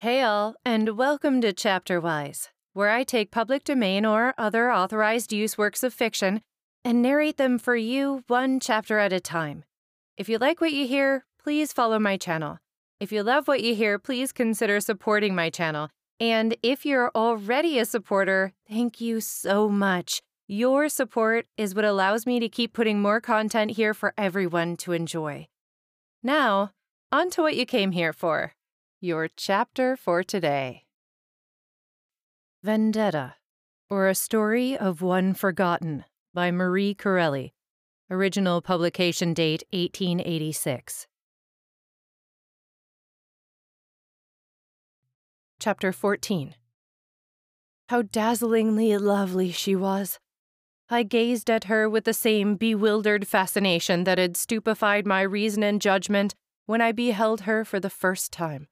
Hey all, and welcome to Chapterwise, where I take public domain or other authorized use works of fiction and narrate them for you one chapter at a time. If you like what you hear, please follow my channel. If you love what you hear, please consider supporting my channel. And if you're already a supporter, thank you so much. Your support is what allows me to keep putting more content here for everyone to enjoy. Now, on to what you came here for. Your chapter for today Vendetta, or A Story of One Forgotten by Marie Corelli. Original publication date 1886. Chapter 14 How dazzlingly lovely she was! I gazed at her with the same bewildered fascination that had stupefied my reason and judgment when I beheld her for the first time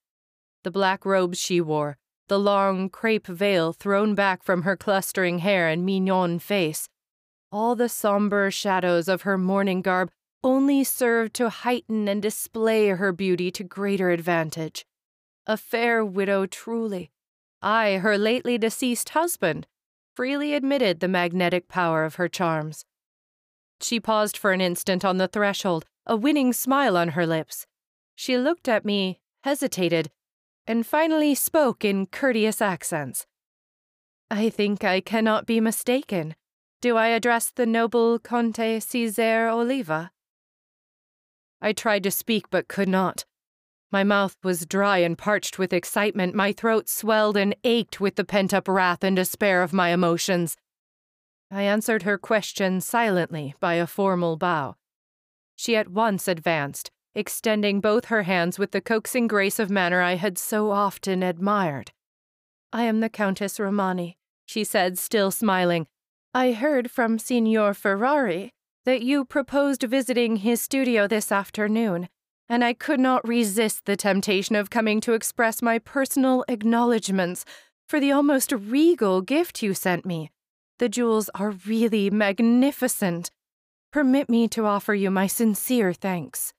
the black robes she wore, the long crepe veil thrown back from her clustering hair and mignon face. All the somber shadows of her mourning garb only served to heighten and display her beauty to greater advantage. A fair widow, truly. I, her lately deceased husband, freely admitted the magnetic power of her charms. She paused for an instant on the threshold, a winning smile on her lips. She looked at me, hesitated, and finally spoke in courteous accents. I think I cannot be mistaken. Do I address the noble Conte Cesare Oliva? I tried to speak but could not. My mouth was dry and parched with excitement, my throat swelled and ached with the pent up wrath and despair of my emotions. I answered her question silently by a formal bow. She at once advanced, extending both her hands with the coaxing grace of manner I had so often admired. I am the Countess Romani, she said, still smiling. I heard from Signor Ferrari that you proposed visiting his studio this afternoon, and I could not resist the temptation of coming to express my personal acknowledgments for the almost regal gift you sent me. The jewels are really magnificent. Permit me to offer you my sincere thanks.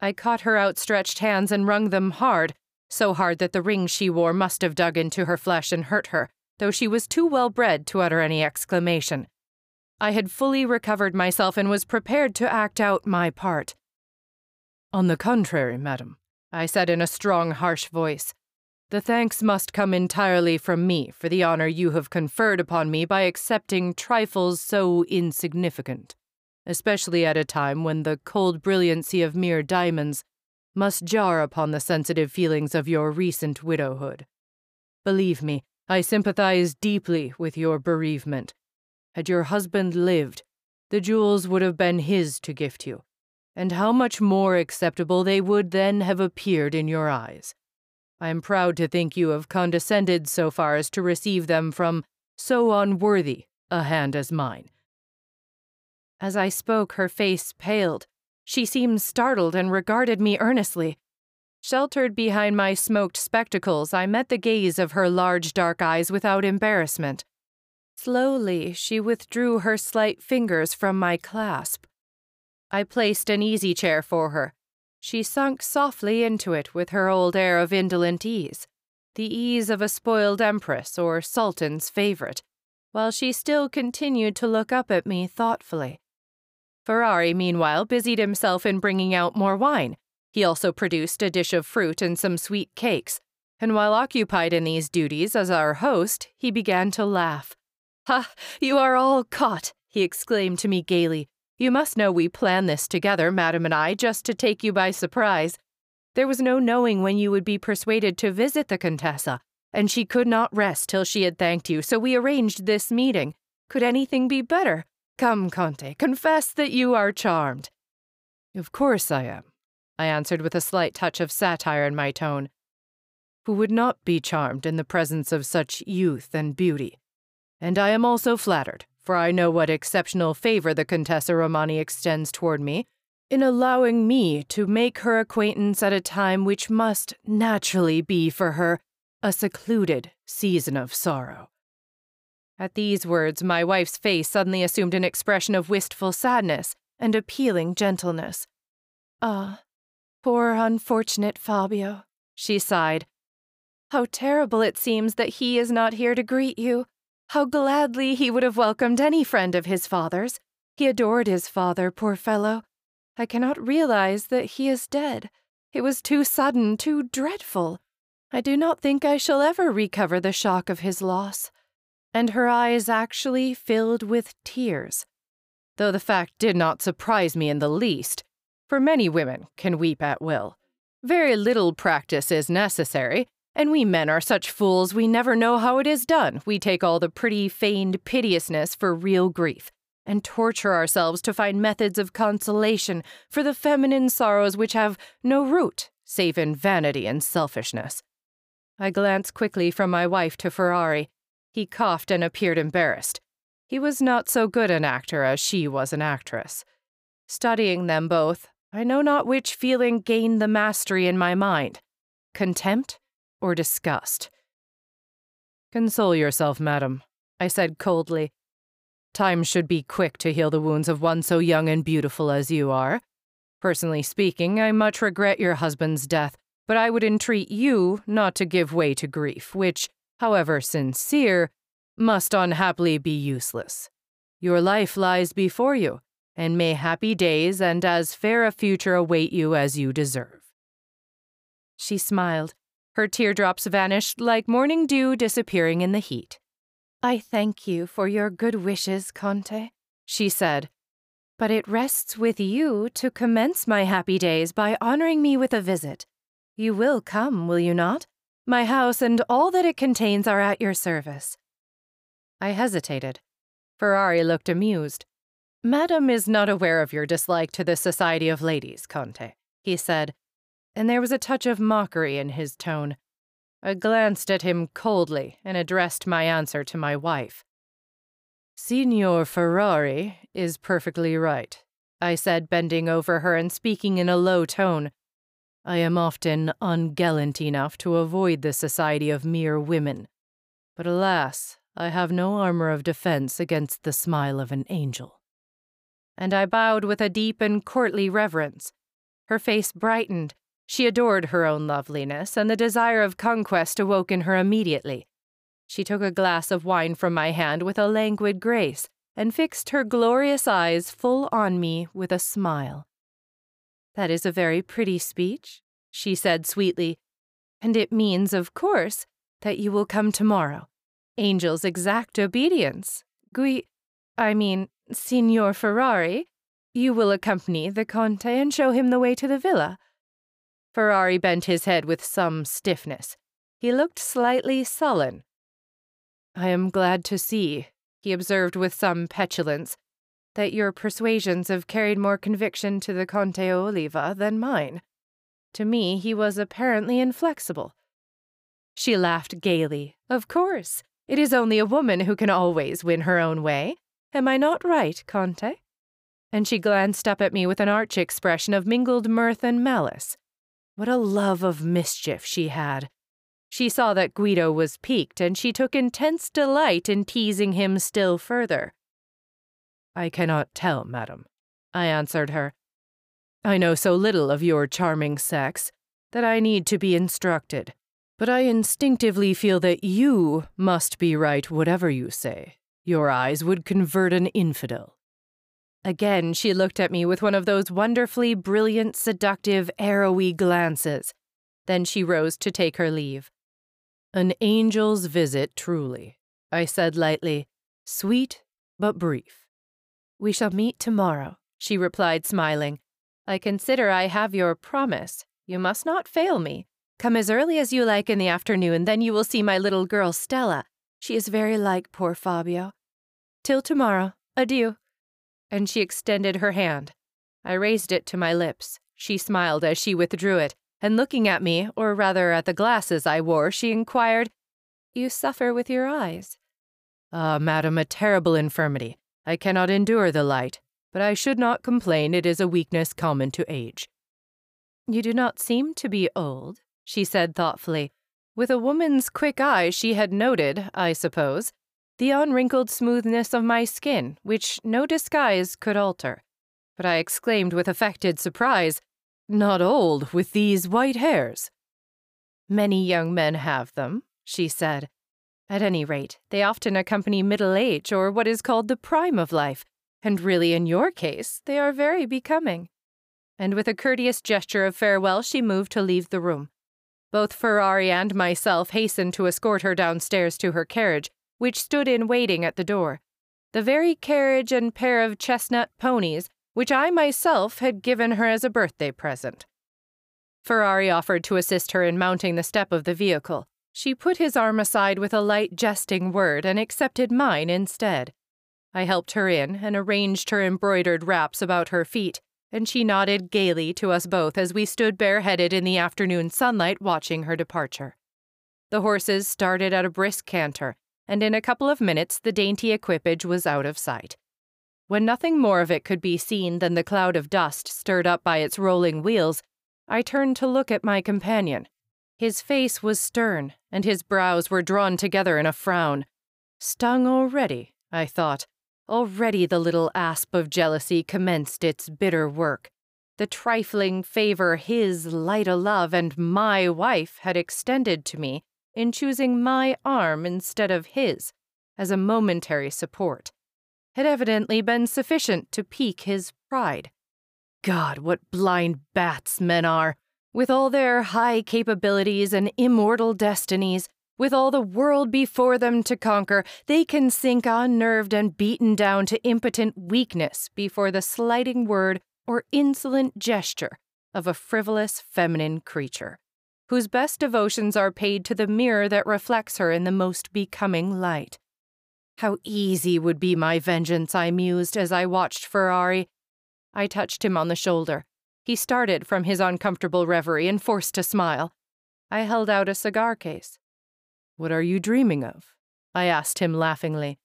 I caught her outstretched hands and wrung them hard, so hard that the ring she wore must have dug into her flesh and hurt her, though she was too well bred to utter any exclamation. I had fully recovered myself and was prepared to act out my part. On the contrary, madam, I said in a strong, harsh voice, the thanks must come entirely from me for the honor you have conferred upon me by accepting trifles so insignificant especially at a time when the cold brilliancy of mere diamonds must jar upon the sensitive feelings of your recent widowhood. Believe me, I sympathize deeply with your bereavement. Had your husband lived, the jewels would have been his to gift you, and how much more acceptable they would then have appeared in your eyes. I am proud to think you have condescended so far as to receive them from so unworthy a hand as mine. As I spoke, her face paled. She seemed startled and regarded me earnestly. Sheltered behind my smoked spectacles, I met the gaze of her large dark eyes without embarrassment. Slowly, she withdrew her slight fingers from my clasp. I placed an easy chair for her. She sunk softly into it with her old air of indolent ease, the ease of a spoiled empress or sultan's favorite, while she still continued to look up at me thoughtfully. Ferrari, meanwhile, busied himself in bringing out more wine. He also produced a dish of fruit and some sweet cakes, and while occupied in these duties as our host, he began to laugh. Ha! You are all caught, he exclaimed to me gaily. You must know we planned this together, Madam and I, just to take you by surprise. There was no knowing when you would be persuaded to visit the Contessa, and she could not rest till she had thanked you, so we arranged this meeting. Could anything be better? Come, Conte, confess that you are charmed. Of course I am, I answered with a slight touch of satire in my tone. Who would not be charmed in the presence of such youth and beauty? And I am also flattered, for I know what exceptional favor the Contessa Romani extends toward me in allowing me to make her acquaintance at a time which must naturally be for her a secluded season of sorrow. At these words, my wife's face suddenly assumed an expression of wistful sadness and appealing gentleness. Ah, poor unfortunate Fabio, she sighed. How terrible it seems that he is not here to greet you. How gladly he would have welcomed any friend of his father's. He adored his father, poor fellow. I cannot realize that he is dead. It was too sudden, too dreadful. I do not think I shall ever recover the shock of his loss. And her eyes actually filled with tears. Though the fact did not surprise me in the least, for many women can weep at will. Very little practice is necessary, and we men are such fools we never know how it is done. We take all the pretty, feigned piteousness for real grief, and torture ourselves to find methods of consolation for the feminine sorrows which have no root save in vanity and selfishness. I glanced quickly from my wife to Ferrari. He coughed and appeared embarrassed. He was not so good an actor as she was an actress. Studying them both, I know not which feeling gained the mastery in my mind contempt or disgust. Console yourself, madam, I said coldly. Time should be quick to heal the wounds of one so young and beautiful as you are. Personally speaking, I much regret your husband's death, but I would entreat you not to give way to grief, which, however sincere, must unhappily be useless. Your life lies before you, and may happy days and as fair a future await you as you deserve. She smiled. Her teardrops vanished like morning dew disappearing in the heat. I thank you for your good wishes, Conte, she said. But it rests with you to commence my happy days by honoring me with a visit. You will come, will you not? My house and all that it contains are at your service. I hesitated. Ferrari looked amused. Madam is not aware of your dislike to the Society of Ladies, Conte, he said, and there was a touch of mockery in his tone. I glanced at him coldly and addressed my answer to my wife. Signor Ferrari is perfectly right, I said, bending over her and speaking in a low tone. I am often ungallant enough to avoid the society of mere women. But alas, I have no armor of defense against the smile of an angel and I bowed with a deep and courtly reverence. Her face brightened. She adored her own loveliness, and the desire of conquest awoke in her immediately. She took a glass of wine from my hand with a languid grace, and fixed her glorious eyes full on me with a smile. That is a very pretty speech, she said sweetly, and it means, of course, that you will come tomorrow. Angels exact obedience. Gui, I mean, Signor Ferrari, you will accompany the Conte and show him the way to the villa. Ferrari bent his head with some stiffness. He looked slightly sullen. I am glad to see, he observed with some petulance, that your persuasions have carried more conviction to the Conte Oliva than mine. To me, he was apparently inflexible. She laughed gaily. Of course, it is only a woman who can always win her own way. Am I not right, Conte? And she glanced up at me with an arch expression of mingled mirth and malice. What a love of mischief she had. She saw that Guido was piqued, and she took intense delight in teasing him still further. I cannot tell, madam, I answered her. I know so little of your charming sex that I need to be instructed, but I instinctively feel that you must be right whatever you say. Your eyes would convert an infidel. Again, she looked at me with one of those wonderfully brilliant, seductive, arrowy glances. Then she rose to take her leave. An angel's visit, truly, I said lightly, sweet but brief. We shall meet tomorrow, she replied, smiling. I consider I have your promise. You must not fail me. Come as early as you like in the afternoon, then you will see my little girl Stella. She is very like poor Fabio. Till tomorrow. Adieu. And she extended her hand. I raised it to my lips. She smiled as she withdrew it, and looking at me, or rather at the glasses I wore, she inquired, You suffer with your eyes? Ah, madam, a terrible infirmity. I cannot endure the light, but I should not complain. It is a weakness common to age. You do not seem to be old, she said thoughtfully. With a woman's quick eye, she had noted, I suppose, the unwrinkled smoothness of my skin, which no disguise could alter. But I exclaimed with affected surprise, Not old, with these white hairs. Many young men have them, she said. At any rate, they often accompany middle age or what is called the prime of life, and really, in your case, they are very becoming. And with a courteous gesture of farewell, she moved to leave the room. Both Ferrari and myself hastened to escort her downstairs to her carriage, which stood in waiting at the door. The very carriage and pair of chestnut ponies which I myself had given her as a birthday present. Ferrari offered to assist her in mounting the step of the vehicle. She put his arm aside with a light jesting word and accepted mine instead. I helped her in and arranged her embroidered wraps about her feet, and she nodded gaily to us both as we stood bareheaded in the afternoon sunlight watching her departure. The horses started at a brisk canter, and in a couple of minutes the dainty equipage was out of sight. When nothing more of it could be seen than the cloud of dust stirred up by its rolling wheels, I turned to look at my companion. His face was stern, and his brows were drawn together in a frown. Stung already, I thought. Already the little asp of jealousy commenced its bitter work. The trifling favor his Lyda Love and my wife had extended to me in choosing my arm instead of his as a momentary support had evidently been sufficient to pique his pride. God, what blind bats men are! With all their high capabilities and immortal destinies, with all the world before them to conquer, they can sink unnerved and beaten down to impotent weakness before the slighting word or insolent gesture of a frivolous feminine creature, whose best devotions are paid to the mirror that reflects her in the most becoming light. How easy would be my vengeance, I mused as I watched Ferrari. I touched him on the shoulder. He started from his uncomfortable reverie and forced a smile. I held out a cigar case. What are you dreaming of? I asked him laughingly.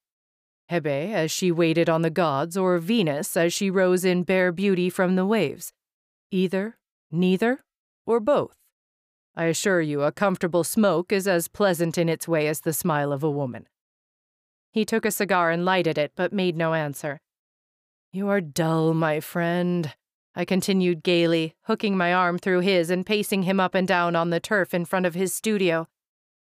Hebe as she waited on the gods, or Venus as she rose in bare beauty from the waves? Either, neither, or both? I assure you, a comfortable smoke is as pleasant in its way as the smile of a woman. He took a cigar and lighted it, but made no answer. You are dull, my friend, I continued gaily, hooking my arm through his and pacing him up and down on the turf in front of his studio.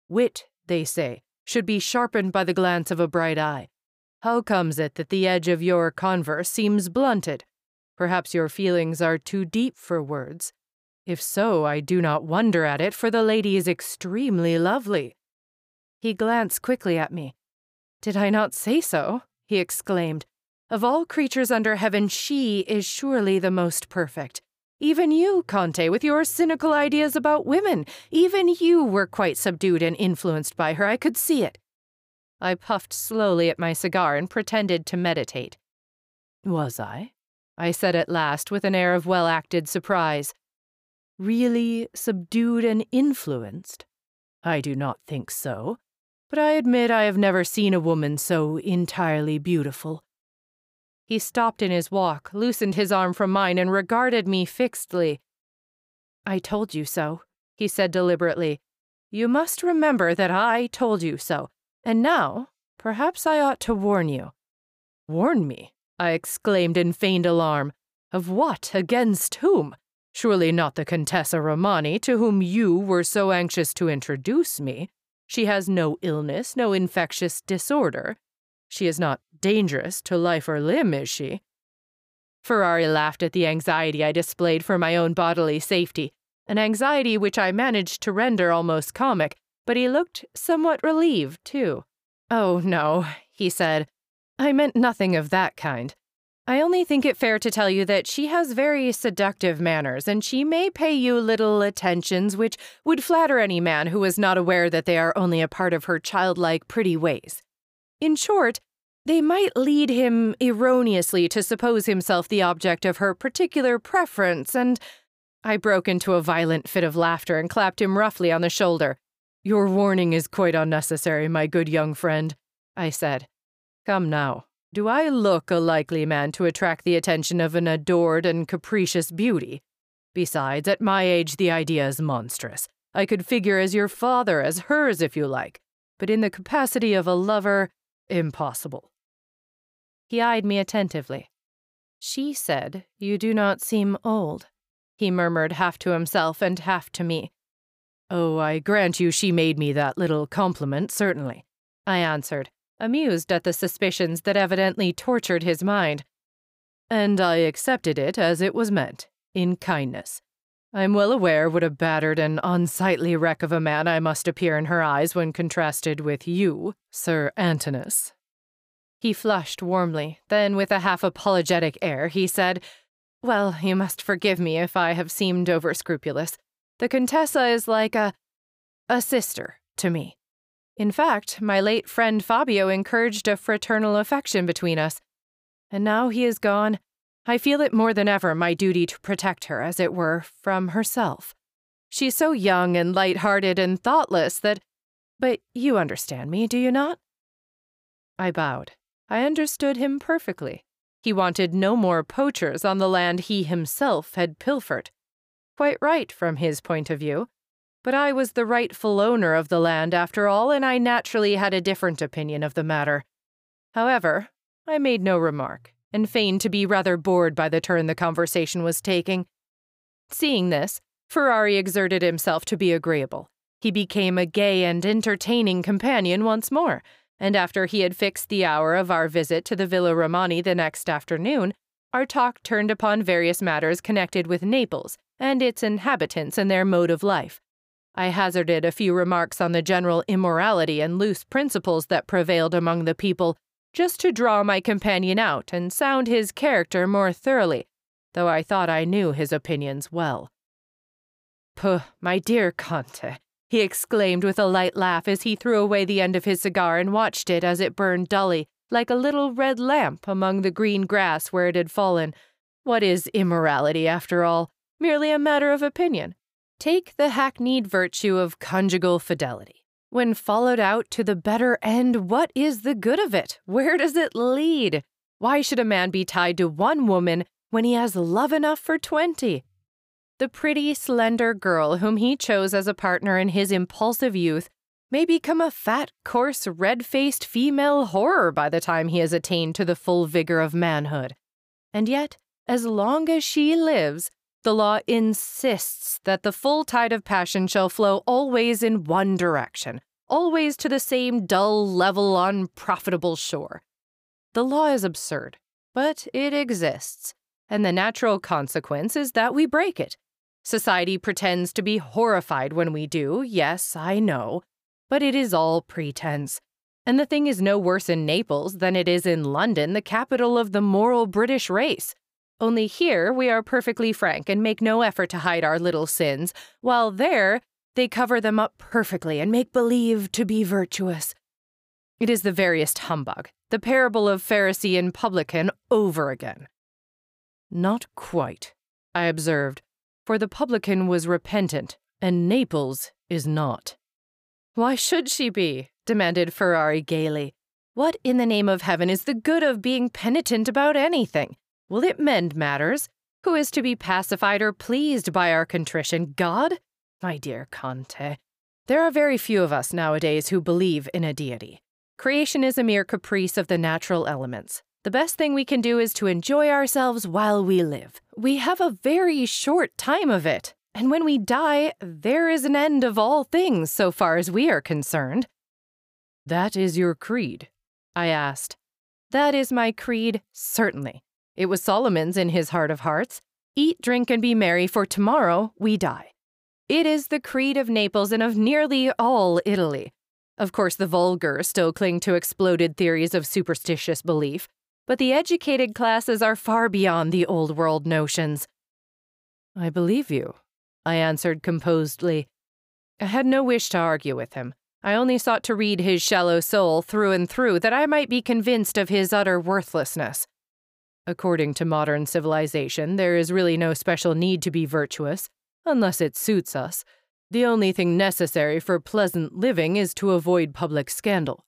Wit, they say, should be sharpened by the glance of a bright eye. How comes it that the edge of your converse seems blunted? Perhaps your feelings are too deep for words. If so, I do not wonder at it, for the lady is extremely lovely. He glanced quickly at me. Did I not say so? he exclaimed, of all creatures under heaven, she is surely the most perfect. Even you, Conte, with your cynical ideas about women, even you were quite subdued and influenced by her. I could see it. I puffed slowly at my cigar and pretended to meditate. Was I? I said at last with an air of well acted surprise. Really subdued and influenced? I do not think so. But I admit I have never seen a woman so entirely beautiful. He stopped in his walk, loosened his arm from mine, and regarded me fixedly. I told you so, he said deliberately. You must remember that I told you so. And now, perhaps I ought to warn you. Warn me? I exclaimed in feigned alarm. Of what? Against whom? Surely not the Contessa Romani, to whom you were so anxious to introduce me. She has no illness, no infectious disorder. She is not dangerous to life or limb, is she? Ferrari laughed at the anxiety I displayed for my own bodily safety, an anxiety which I managed to render almost comic, but he looked somewhat relieved, too. Oh, no, he said. I meant nothing of that kind. I only think it fair to tell you that she has very seductive manners, and she may pay you little attentions which would flatter any man who is not aware that they are only a part of her childlike pretty ways. In short, they might lead him erroneously to suppose himself the object of her particular preference, and I broke into a violent fit of laughter and clapped him roughly on the shoulder. Your warning is quite unnecessary, my good young friend, I said. Come now, do I look a likely man to attract the attention of an adored and capricious beauty? Besides, at my age, the idea is monstrous. I could figure as your father, as hers, if you like. But in the capacity of a lover, Impossible. He eyed me attentively. She said, You do not seem old, he murmured half to himself and half to me. Oh, I grant you she made me that little compliment, certainly, I answered, amused at the suspicions that evidently tortured his mind. And I accepted it as it was meant, in kindness. I'm well aware what a battered and unsightly wreck of a man I must appear in her eyes when contrasted with you, Sir Antinous. He flushed warmly, then, with a half apologetic air, he said, Well, you must forgive me if I have seemed over scrupulous. The Contessa is like a. a sister to me. In fact, my late friend Fabio encouraged a fraternal affection between us. And now he is gone. I feel it more than ever my duty to protect her, as it were, from herself. She's so young and light-hearted and thoughtless that. But you understand me, do you not? I bowed. I understood him perfectly. He wanted no more poachers on the land he himself had pilfered. Quite right from his point of view. But I was the rightful owner of the land after all, and I naturally had a different opinion of the matter. However, I made no remark, and feigned to be rather bored by the turn the conversation was taking. Seeing this, Ferrari exerted himself to be agreeable. He became a gay and entertaining companion once more, and after he had fixed the hour of our visit to the Villa Romani the next afternoon, our talk turned upon various matters connected with Naples and its inhabitants and their mode of life. I hazarded a few remarks on the general immorality and loose principles that prevailed among the people, just to draw my companion out and sound his character more thoroughly, though I thought I knew his opinions well. Puh, my dear Conte, he exclaimed with a light laugh as he threw away the end of his cigar and watched it as it burned dully, like a little red lamp among the green grass where it had fallen. What is immorality, after all? Merely a matter of opinion. Take the hackneyed virtue of conjugal fidelity. When followed out to the better end, what is the good of it? Where does it lead? Why should a man be tied to one woman when he has love enough for twenty? The pretty, slender girl whom he chose as a partner in his impulsive youth may become a fat, coarse, red faced female horror by the time he has attained to the full vigor of manhood. And yet, as long as she lives, the law insists that the full tide of passion shall flow always in one direction, always to the same dull, level, unprofitable shore. The law is absurd, but it exists, and the natural consequence is that we break it. Society pretends to be horrified when we do, yes, I know, but it is all pretense. And the thing is no worse in Naples than it is in London, the capital of the moral British race. Only here we are perfectly frank and make no effort to hide our little sins, while there they cover them up perfectly and make believe to be virtuous. It is the veriest humbug, the parable of Pharisee and publican over again. Not quite, I observed, for the publican was repentant, and Naples is not. Why should she be? demanded Ferrari gaily. What in the name of heaven is the good of being penitent about anything? Will it mend matters? Who is to be pacified or pleased by our contrition? God? My dear Conte, there are very few of us nowadays who believe in a deity. Creation is a mere caprice of the natural elements. The best thing we can do is to enjoy ourselves while we live. We have a very short time of it, and when we die, there is an end of all things so far as we are concerned. That is your creed? I asked. That is my creed, certainly. It was Solomon's in his heart of hearts Eat, drink, and be merry, for tomorrow we die. It is the creed of Naples and of nearly all Italy. Of course, the vulgar still cling to exploded theories of superstitious belief, but the educated classes are far beyond the old world notions. I believe you, I answered composedly. I had no wish to argue with him. I only sought to read his shallow soul through and through that I might be convinced of his utter worthlessness. According to modern civilization, there is really no special need to be virtuous, unless it suits us. The only thing necessary for pleasant living is to avoid public scandal.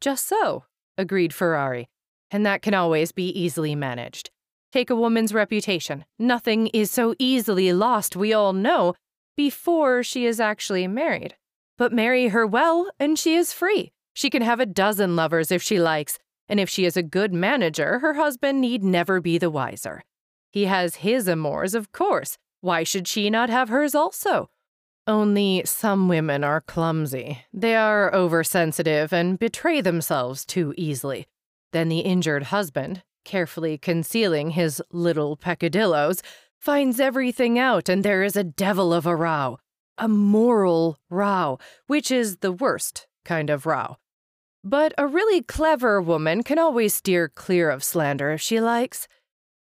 Just so, agreed Ferrari, and that can always be easily managed. Take a woman's reputation. Nothing is so easily lost, we all know, before she is actually married. But marry her well, and she is free. She can have a dozen lovers if she likes, and if she is a good manager, her husband need never be the wiser. He has his amours, of course. Why should she not have hers also? Only some women are clumsy. They are oversensitive and betray themselves too easily. Then the injured husband, carefully concealing his little peccadillos, finds everything out, and there is a devil of a row. A moral row, which is the worst kind of row. But a really clever woman can always steer clear of slander if she likes.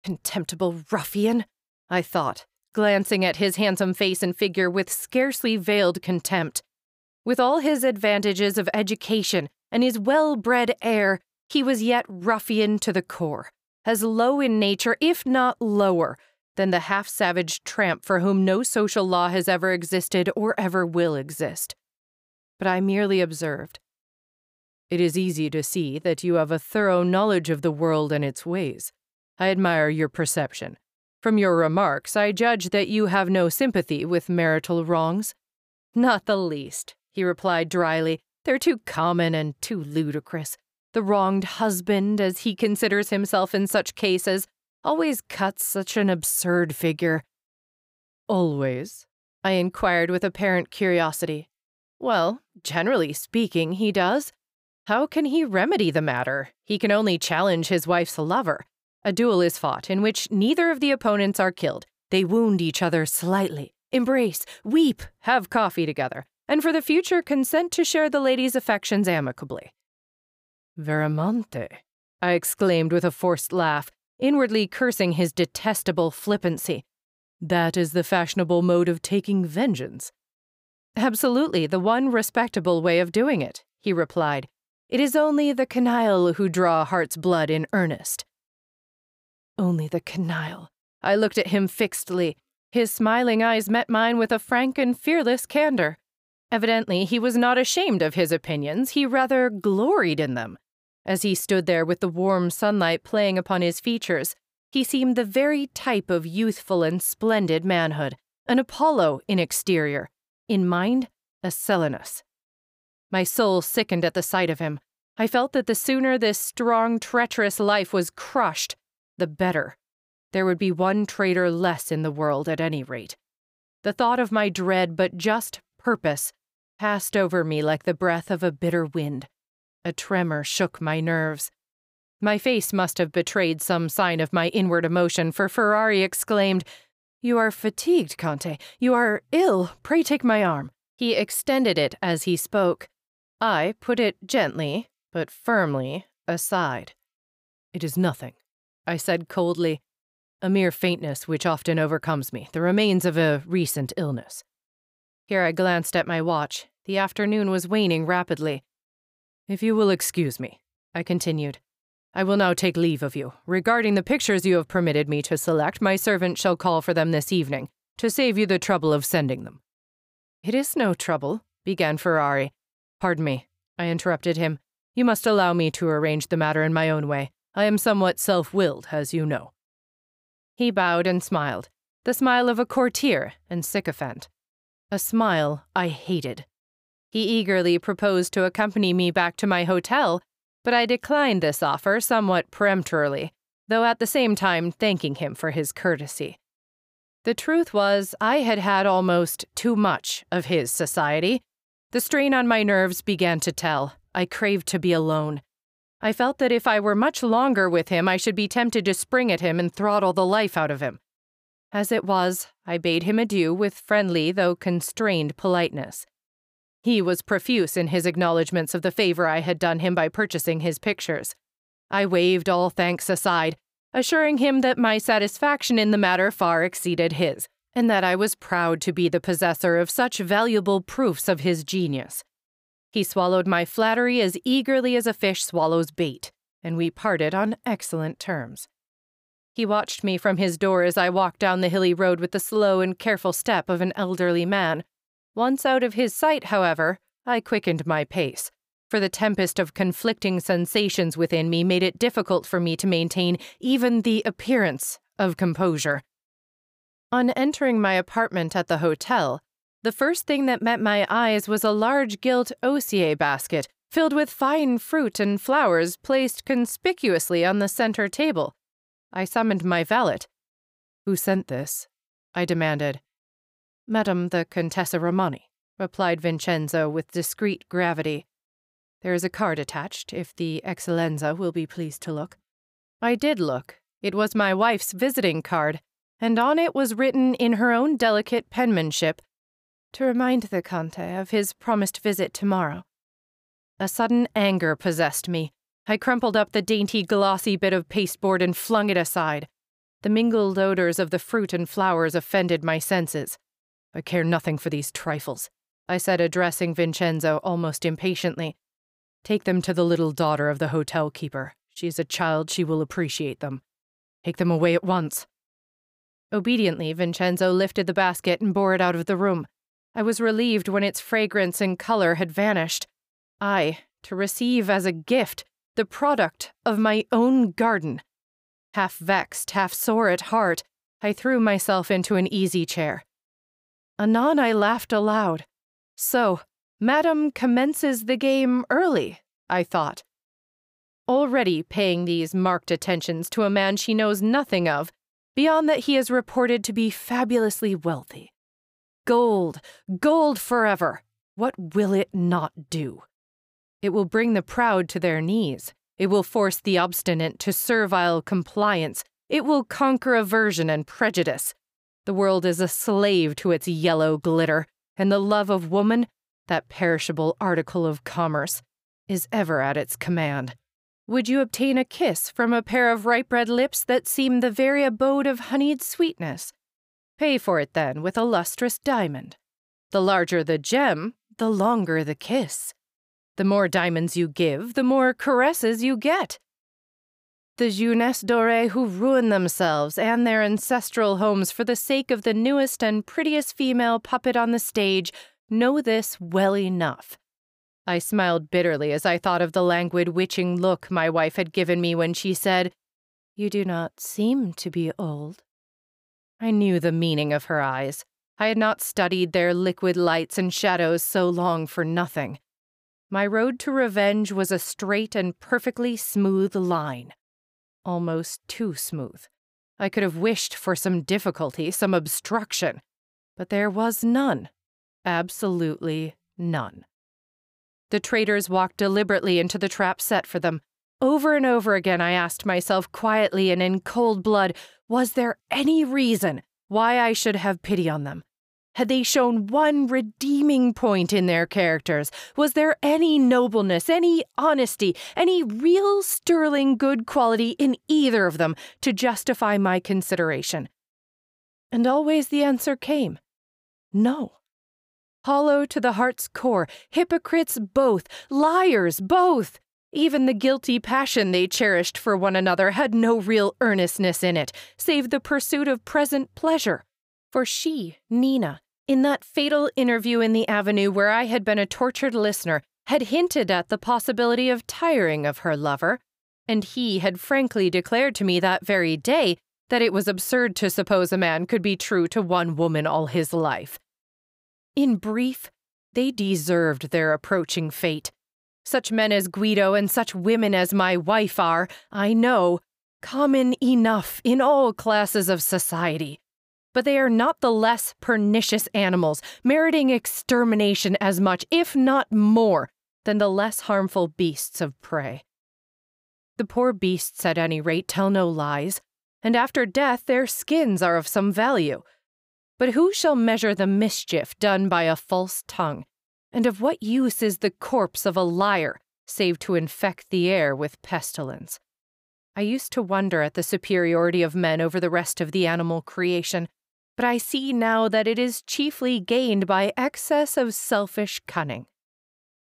Contemptible ruffian, I thought, glancing at his handsome face and figure with scarcely veiled contempt. With all his advantages of education and his well bred air, he was yet ruffian to the core, as low in nature, if not lower, than the half savage tramp for whom no social law has ever existed or ever will exist. But I merely observed. It is easy to see that you have a thorough knowledge of the world and its ways. I admire your perception. From your remarks, I judge that you have no sympathy with marital wrongs. Not the least, he replied dryly. They're too common and too ludicrous. The wronged husband, as he considers himself in such cases, always cuts such an absurd figure. Always? I inquired with apparent curiosity. Well, generally speaking, he does. How can he remedy the matter? He can only challenge his wife's lover. A duel is fought in which neither of the opponents are killed. They wound each other slightly, embrace, weep, have coffee together, and for the future consent to share the lady's affections amicably. Veramente, I exclaimed with a forced laugh, inwardly cursing his detestable flippancy. That is the fashionable mode of taking vengeance. Absolutely, the one respectable way of doing it, he replied. It is only the canaille who draw heart's blood in earnest. Only the canaille. I looked at him fixedly. His smiling eyes met mine with a frank and fearless candor. Evidently, he was not ashamed of his opinions, he rather gloried in them. As he stood there with the warm sunlight playing upon his features, he seemed the very type of youthful and splendid manhood, an Apollo in exterior, in mind, a Silenus. My soul sickened at the sight of him. I felt that the sooner this strong, treacherous life was crushed, the better. There would be one traitor less in the world at any rate. The thought of my dread but just purpose passed over me like the breath of a bitter wind. A tremor shook my nerves. My face must have betrayed some sign of my inward emotion, for Ferrari exclaimed, You are fatigued, Conte. You are ill. Pray take my arm. He extended it as he spoke. I put it gently, but firmly, aside. It is nothing, I said coldly. A mere faintness which often overcomes me, the remains of a recent illness. Here I glanced at my watch. The afternoon was waning rapidly. If you will excuse me, I continued, I will now take leave of you. Regarding the pictures you have permitted me to select, my servant shall call for them this evening, to save you the trouble of sending them. It is no trouble, began Ferrari. Pardon me, I interrupted him. You must allow me to arrange the matter in my own way. I am somewhat self willed, as you know. He bowed and smiled, the smile of a courtier and sycophant. A smile I hated. He eagerly proposed to accompany me back to my hotel, but I declined this offer somewhat peremptorily, though at the same time thanking him for his courtesy. The truth was, I had had almost too much of his society. The strain on my nerves began to tell. I craved to be alone. I felt that if I were much longer with him, I should be tempted to spring at him and throttle the life out of him. As it was, I bade him adieu with friendly though constrained politeness. He was profuse in his acknowledgments of the favor I had done him by purchasing his pictures. I waved all thanks aside, assuring him that my satisfaction in the matter far exceeded his, and that I was proud to be the possessor of such valuable proofs of his genius. He swallowed my flattery as eagerly as a fish swallows bait, and we parted on excellent terms. He watched me from his door as I walked down the hilly road with the slow and careful step of an elderly man once out of his sight, however, I quickened my pace, for the tempest of conflicting sensations within me made it difficult for me to maintain even the appearance of composure. On entering my apartment at the hotel, the first thing that met my eyes was a large gilt osier basket filled with fine fruit and flowers placed conspicuously on the center table. I summoned my valet. Who sent this? I demanded. Madam the Contessa Romani, replied Vincenzo with discreet gravity. There is a card attached, if the Excellenza will be pleased to look. I did look. It was my wife's visiting card, and on it was written in her own delicate penmanship to remind the Conte of his promised visit tomorrow. A sudden anger possessed me. I crumpled up the dainty, glossy bit of pasteboard and flung it aside. The mingled odors of the fruit and flowers offended my senses. I care nothing for these trifles, I said, addressing Vincenzo almost impatiently. Take them to the little daughter of the hotel keeper. She is a child, she will appreciate them. Take them away at once. Obediently, Vincenzo lifted the basket and bore it out of the room. I was relieved when its fragrance and color had vanished. I, to receive as a gift the product of my own garden. Half vexed, half sore at heart, I threw myself into an easy chair. Anon I laughed aloud. So, Madam commences the game early, I thought. Already paying these marked attentions to a man she knows nothing of, beyond that he is reported to be fabulously wealthy. Gold, gold forever. What will it not do? It will bring the proud to their knees. It will force the obstinate to servile compliance. It will conquer aversion and prejudice. The world is a slave to its yellow glitter, and the love of woman that perishable article of commerce, is ever at its command. Would you obtain a kiss from a pair of ripe red lips that seem the very abode of honeyed sweetness? Pay for it then with a lustrous diamond. The larger the gem, the longer the kiss. The more diamonds you give, the more caresses you get. The jeunesse dorée who ruin themselves and their ancestral homes for the sake of the newest and prettiest female puppet on the stage know this well enough. I smiled bitterly as I thought of the languid, witching look my wife had given me when she said, You do not seem to be old. I knew the meaning of her eyes. I had not studied their liquid lights and shadows so long for nothing. My road to revenge was a straight and perfectly smooth line. Almost too smooth. I could have wished for some difficulty, some obstruction, but there was none. Absolutely none. The traitors walked deliberately into the trap set for them. Over and over again, I asked myself quietly and in cold blood was there any reason why I should have pity on them? Had they shown one redeeming point in their characters? Was there any nobleness, any honesty, any real sterling good quality in either of them to justify my consideration? And always the answer came no hollow to the heart's core, hypocrites both, liars both. Even the guilty passion they cherished for one another had no real earnestness in it, save the pursuit of present pleasure. For she, Nina, in that fatal interview in the avenue where I had been a tortured listener, had hinted at the possibility of tiring of her lover, and he had frankly declared to me that very day that it was absurd to suppose a man could be true to one woman all his life. In brief, they deserved their approaching fate. Such men as Guido and such women as my wife are, I know, common enough in all classes of society. But they are not the less pernicious animals, meriting extermination as much, if not more, than the less harmful beasts of prey. The poor beasts, at any rate, tell no lies, and after death their skins are of some value. But who shall measure the mischief done by a false tongue? And of what use is the corpse of a liar, save to infect the air with pestilence? I used to wonder at the superiority of men over the rest of the animal creation, but I see now that it is chiefly gained by excess of selfish cunning.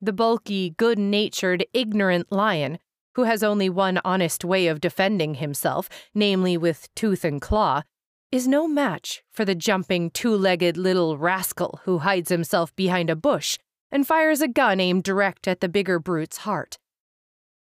The bulky, good natured, ignorant lion, who has only one honest way of defending himself, namely with tooth and claw, is no match for the jumping two legged little rascal who hides himself behind a bush and fires a gun aimed direct at the bigger brute's heart.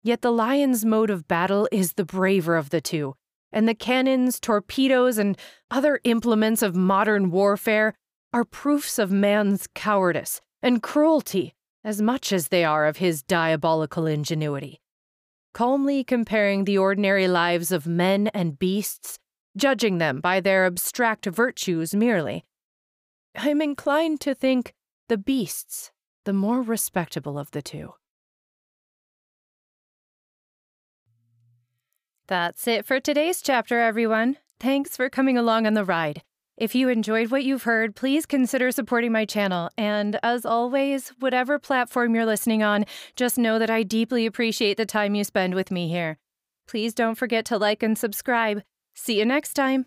Yet the lion's mode of battle is the braver of the two, and the cannons, torpedoes, and other implements of modern warfare are proofs of man's cowardice and cruelty as much as they are of his diabolical ingenuity. Calmly comparing the ordinary lives of men and beasts, judging them by their abstract virtues merely. I'm inclined to think the beasts the more respectable of the two. That's it for today's chapter, everyone. Thanks for coming along on the ride. If you enjoyed what you've heard, please consider supporting my channel. And as always, whatever platform you're listening on, just know that I deeply appreciate the time you spend with me here. Please don't forget to like and subscribe. See you next time.